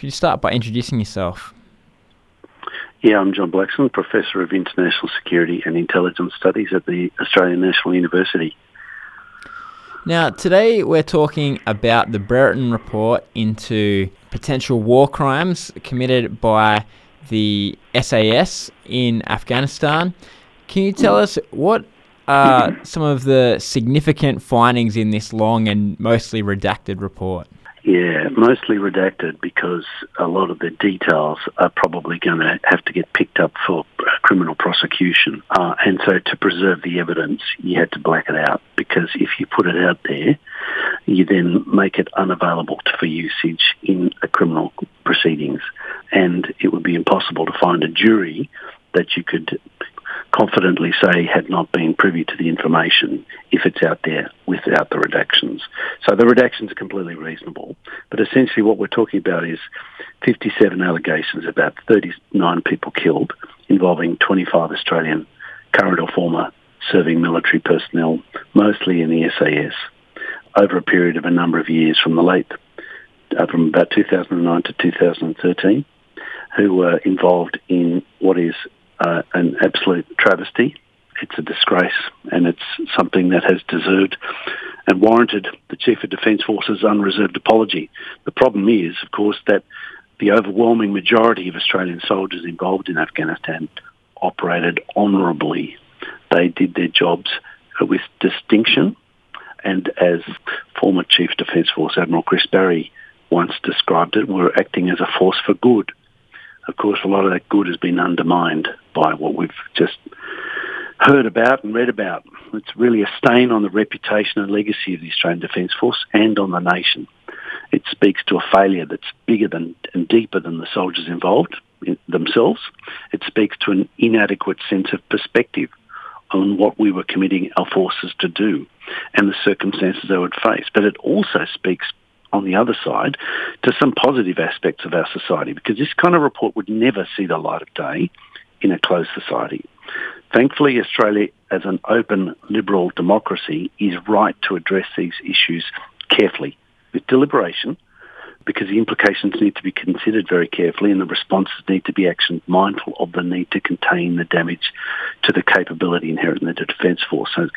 could you start by introducing yourself? Yeah, I'm John Blaxland, Professor of International Security and Intelligence Studies at the Australian National University. Now, today we're talking about the Brereton Report into potential war crimes committed by the SAS in Afghanistan. Can you tell us what are some of the significant findings in this long and mostly redacted report? Yeah, mostly redacted because a lot of the details are probably going to have to get picked up for criminal prosecution. Uh, and so to preserve the evidence, you had to black it out because if you put it out there, you then make it unavailable for usage in a criminal proceedings. And it would be impossible to find a jury that you could confidently say had not been privy to the information if it's out there without the redactions. So the redactions are completely reasonable. But essentially what we're talking about is 57 allegations about 39 people killed involving 25 Australian current or former serving military personnel, mostly in the SAS, over a period of a number of years from the late, uh, from about 2009 to 2013, who were involved in what is uh, an absolute travesty. It's a disgrace, and it's something that has deserved and warranted the Chief of Defence Force's unreserved apology. The problem is, of course, that the overwhelming majority of Australian soldiers involved in Afghanistan operated honourably. They did their jobs with distinction, and as former Chief Defence Force Admiral Chris Barrie once described it, were acting as a force for good of course, a lot of that good has been undermined by what we've just heard about and read about. It's really a stain on the reputation and legacy of the Australian Defence Force and on the nation. It speaks to a failure that's bigger than and deeper than the soldiers involved in themselves. It speaks to an inadequate sense of perspective on what we were committing our forces to do and the circumstances they would face. But it also speaks on the other side to some positive aspects of our society because this kind of report would never see the light of day in a closed society. Thankfully, Australia, as an open liberal democracy, is right to address these issues carefully with deliberation because the implications need to be considered very carefully and the responses need to be actioned mindful of the need to contain the damage to the capability inherent in the Defence Force. So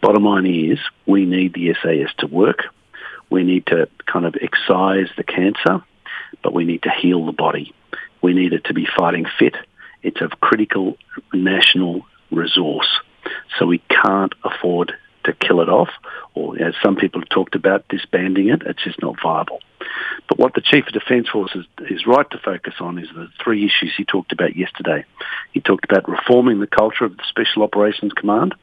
bottom line is we need the SAS to work. We need to kind of excise the cancer, but we need to heal the body. We need it to be fighting fit. It's a critical national resource. So we can't afford to kill it off, or as some people have talked about, disbanding it. It's just not viable. But what the Chief of Defence Forces is right to focus on is the three issues he talked about yesterday. He talked about reforming the culture of the Special Operations Command,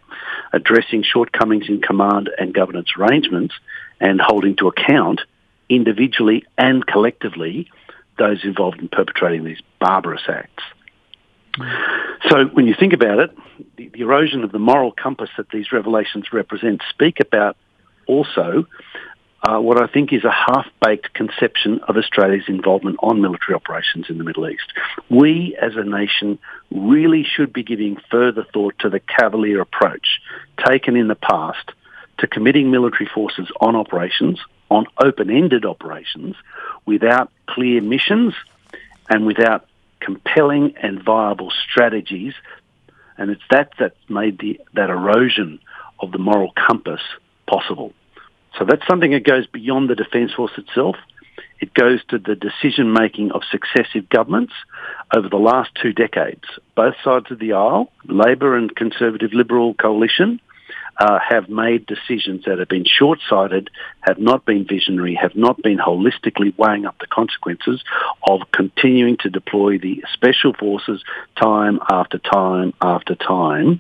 addressing shortcomings in command and governance arrangements, and holding to account individually and collectively those involved in perpetrating these barbarous acts. So when you think about it, the, the, erosion of the moral compass that these revelations represent speak about also uh, what I think is a half-baked conception of Australia's involvement on military operations in the Middle East. We as a nation really should be giving further thought to the cavalier approach taken in the past to committing military forces on operations, on open-ended operations, without clear missions and without compelling and viable strategies. And it's that that made the, that erosion of the moral compass possible. So that's something that goes beyond the Defence Force itself. It goes to the decision making of successive governments over the last two decades. Both sides of the aisle, Labor and Conservative Liberal coalition, uh, have made decisions that have been short-sighted, have not been visionary, have not been holistically weighing up the consequences of continuing to deploy the special forces time after time after time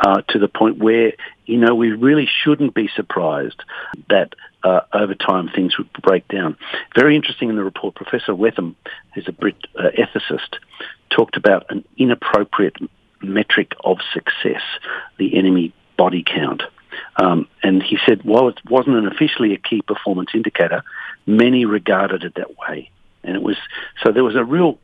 uh, to the point where, you know, we really shouldn't be surprised that uh, over time things would break down. Very interesting in the report, Professor Whetham, who's a Brit uh, ethicist, talked about an inappropriate metric of success, the enemy body count. Um, and he said, while it wasn't officially a key performance indicator, many regarded it that way. And it was so there was a real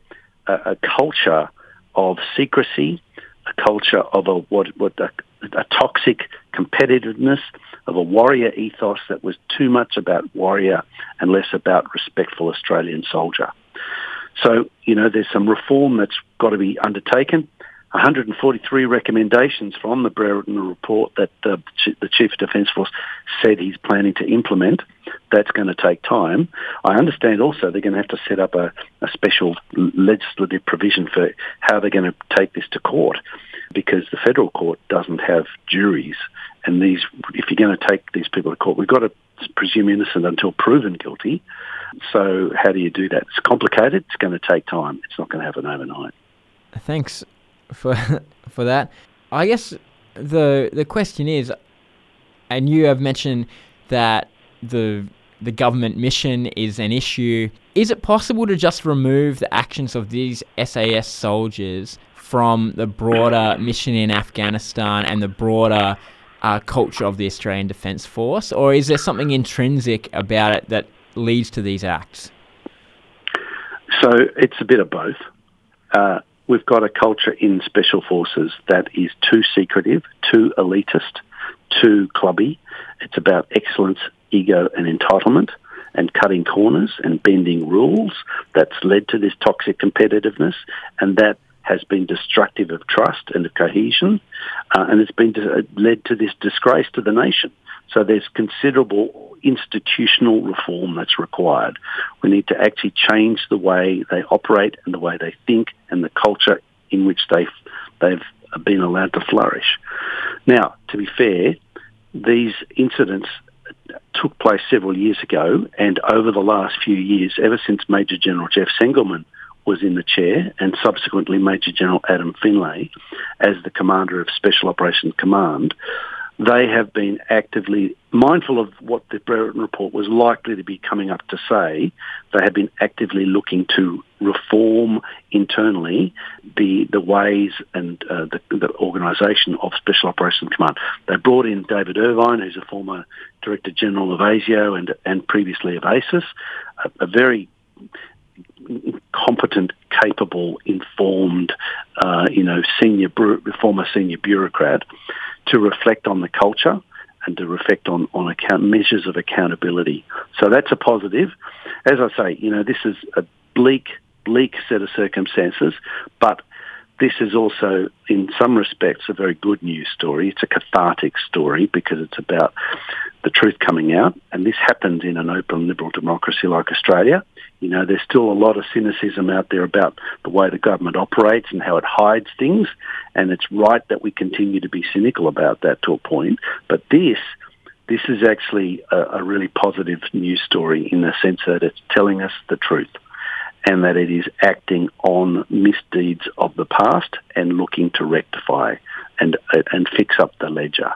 uh, a culture of secrecy, a culture of a what what a, a toxic competitiveness, of a warrior ethos that was too much about warrior and less about respectful Australian soldier. So, you know, there's some reform that's got to be undertaken. 143 recommendations from the Brereton report that uh, the, the Chief of Defence Force said he's planning to implement. That's going to take time. I understand also they're going to have to set up a, a special legislative provision for how they're going to take this to court because the federal court doesn't have juries. And these, if you're going to take these people to court, we've got to presume innocent until proven guilty. So how do you do that? It's complicated. It's going to take time. It's not going to happen overnight. Thanks for for that. I guess the the question is, and you have mentioned that the the government mission is an issue. Is it possible to just remove the actions of these SAS soldiers from the broader mission in Afghanistan and the broader uh, culture of the Australian Defence Force, or is there something intrinsic about it that leads to these acts? So it's a bit of both. Uh, we've got a culture in special forces that is too secretive, too elitist, too clubby. It's about excellence, ego, and entitlement, and cutting corners and bending rules. That's led to this toxic competitiveness, and that has been destructive of trust and of cohesion, uh, and it's been led to this disgrace to the nation. So there's considerable institutional reform that's required. We need to actually change the way they operate and the way they think and the culture in which they they've been allowed to flourish. Now, to be fair, these incidents took place several years ago, and over the last few years, ever since Major General Jeff Sengelman was in the chair, and subsequently Major General Adam Findlay as the commander of Special Operations Command, they have been actively mindful of what the Brereton report was likely to be coming up to say. They have been actively looking to reform internally the the ways and uh, the, the organisation of Special Operations Command. They brought in David Irvine, who's a former Director General of ASIO and and previously of ASIS, a, a very competent, capable, informed, uh, you know, senior former senior bureaucrat to reflect on the culture and to reflect on, on account measures of accountability. So that's a positive. As I say, you know, this is a bleak, bleak set of circumstances, but this is also, in some respects, a very good news story. It's a cathartic story because it's about the truth coming out, and this happens in an open liberal democracy like Australia. You know, there's still a lot of cynicism out there about the way the government operates and how it hides things, and it's right that we continue to be cynical about that to a point. But this, this is actually a, a really positive news story in the sense that it's telling us the truth and that it is acting on misdeeds of the past and looking to rectify and and fix up the ledger.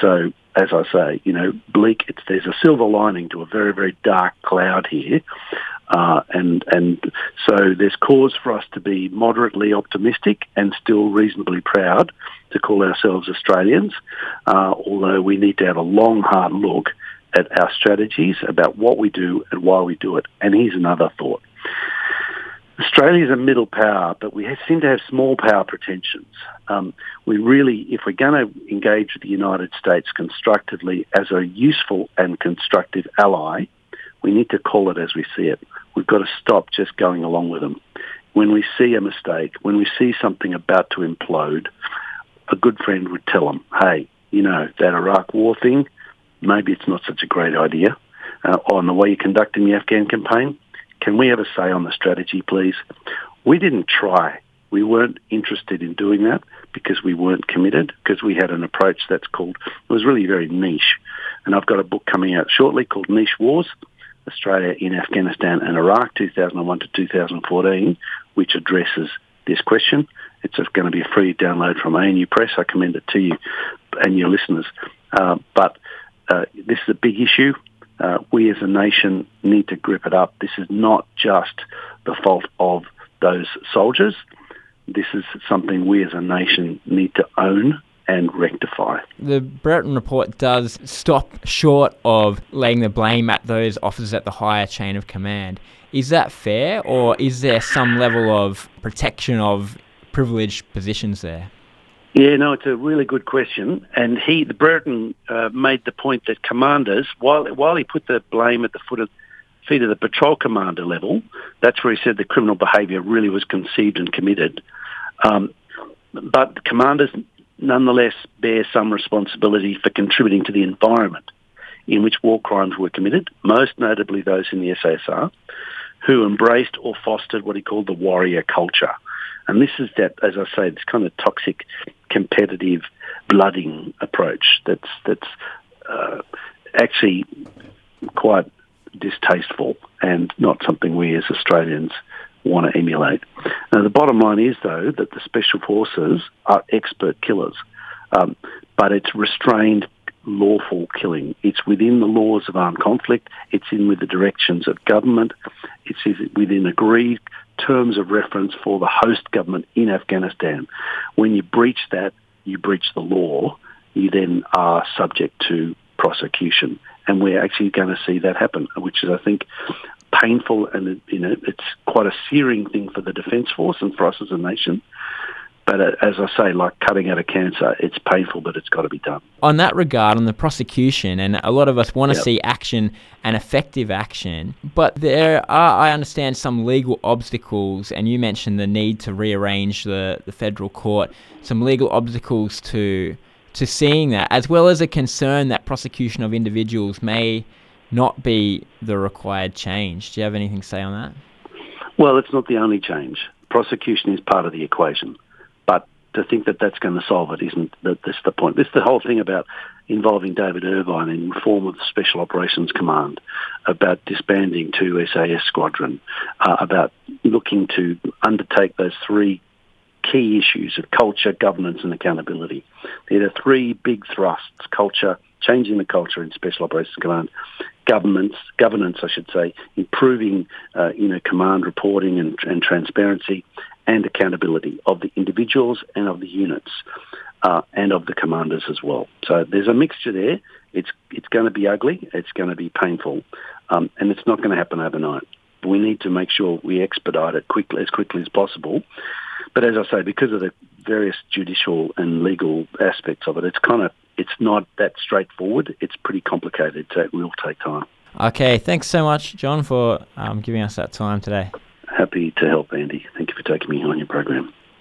So, as I say, you know, bleak. It's, there's a silver lining to a very very dark cloud here, uh, and and so there's cause for us to be moderately optimistic and still reasonably proud to call ourselves Australians. Uh, although we need to have a long hard look at our strategies about what we do and why we do it. And here's another thought. Australia is a middle power, but we seem to have small power pretensions. Um, we really, if we're going to engage with the United States constructively as a useful and constructive ally, we need to call it as we see it. We've got to stop just going along with them. When we see a mistake, when we see something about to implode, a good friend would tell them, hey, you know, that Iraq war thing, maybe it's not such a great idea. Uh, on the way you're conducting the Afghan campaign, can we have a say on the strategy, please? We didn't try. We weren't interested in doing that because we weren't committed, because we had an approach that's called, it was really very niche. And I've got a book coming out shortly called Niche Wars, Australia in Afghanistan and Iraq, 2001 to 2014, which addresses this question. It's going to be a free download from ANU Press. I commend it to you and your listeners. Uh, but uh, this is a big issue. Uh, we as a nation need to grip it up. This is not just the fault of those soldiers. This is something we as a nation need to own and rectify. The Brereton report does stop short of laying the blame at those officers at the higher chain of command. Is that fair, or is there some level of protection of privileged positions there? Yeah, no, it's a really good question. And he, the Brereton, uh, made the point that commanders, while while he put the blame at the foot of feet of the patrol commander level, that's where he said the criminal behaviour really was conceived and committed. Um, but commanders nonetheless bear some responsibility for contributing to the environment in which war crimes were committed, most notably those in the SASR, who embraced or fostered what he called the warrior culture. And this is that, as I say, this kind of toxic, competitive, blooding approach that's that's uh, actually quite distasteful and not something we as Australians want to emulate. Now, the bottom line is, though, that the Special Forces are expert killers, um, but it's restrained lawful killing. It's within the laws of armed conflict. It's in with the directions of government. It's within agreed terms of reference for the host government in Afghanistan. When you breach that, you breach the law. You then are subject to prosecution. And we're actually going to see that happen, which is, I think, painful and you know it's quite a searing thing for the defence force and for us as a nation. But uh, as I say, like cutting out a cancer, it's painful, but it's got to be done. On that regard, on the prosecution, and a lot of us want to yep. see action and effective action, but there are, I understand, some legal obstacles, and you mentioned the need to rearrange the, the federal court, some legal obstacles to to seeing that, as well as a concern that prosecution of individuals may not be the required change. Do you have anything to say on that? Well, it's not the only change. Prosecution is part of the equation, to think that that's going to solve it isn't. That, that's the point. This is the whole thing about involving David Irvine in reform of the Special Operations Command, about disbanding two SAS squadron, uh, about looking to undertake those three key issues of culture, governance and accountability. There are three big thrusts, culture, changing the culture in Special Operations Command, governments, governance, I should say, improving, uh, you know, command reporting and, and, transparency and accountability of the individuals and of the units uh, and of the commanders as well. So there's a mixture there. It's it's going to be ugly. It's going to be painful, um, and it's not going to happen overnight. We need to make sure we expedite it quickly as quickly as possible. But as I say, because of the various judicial and legal aspects of it, it's kind of it's not that straightforward. It's pretty complicated, so it will take time. Okay, thanks so much, John, for um, giving us that time today. Happy to help, Andy. Thank you for taking me on your program.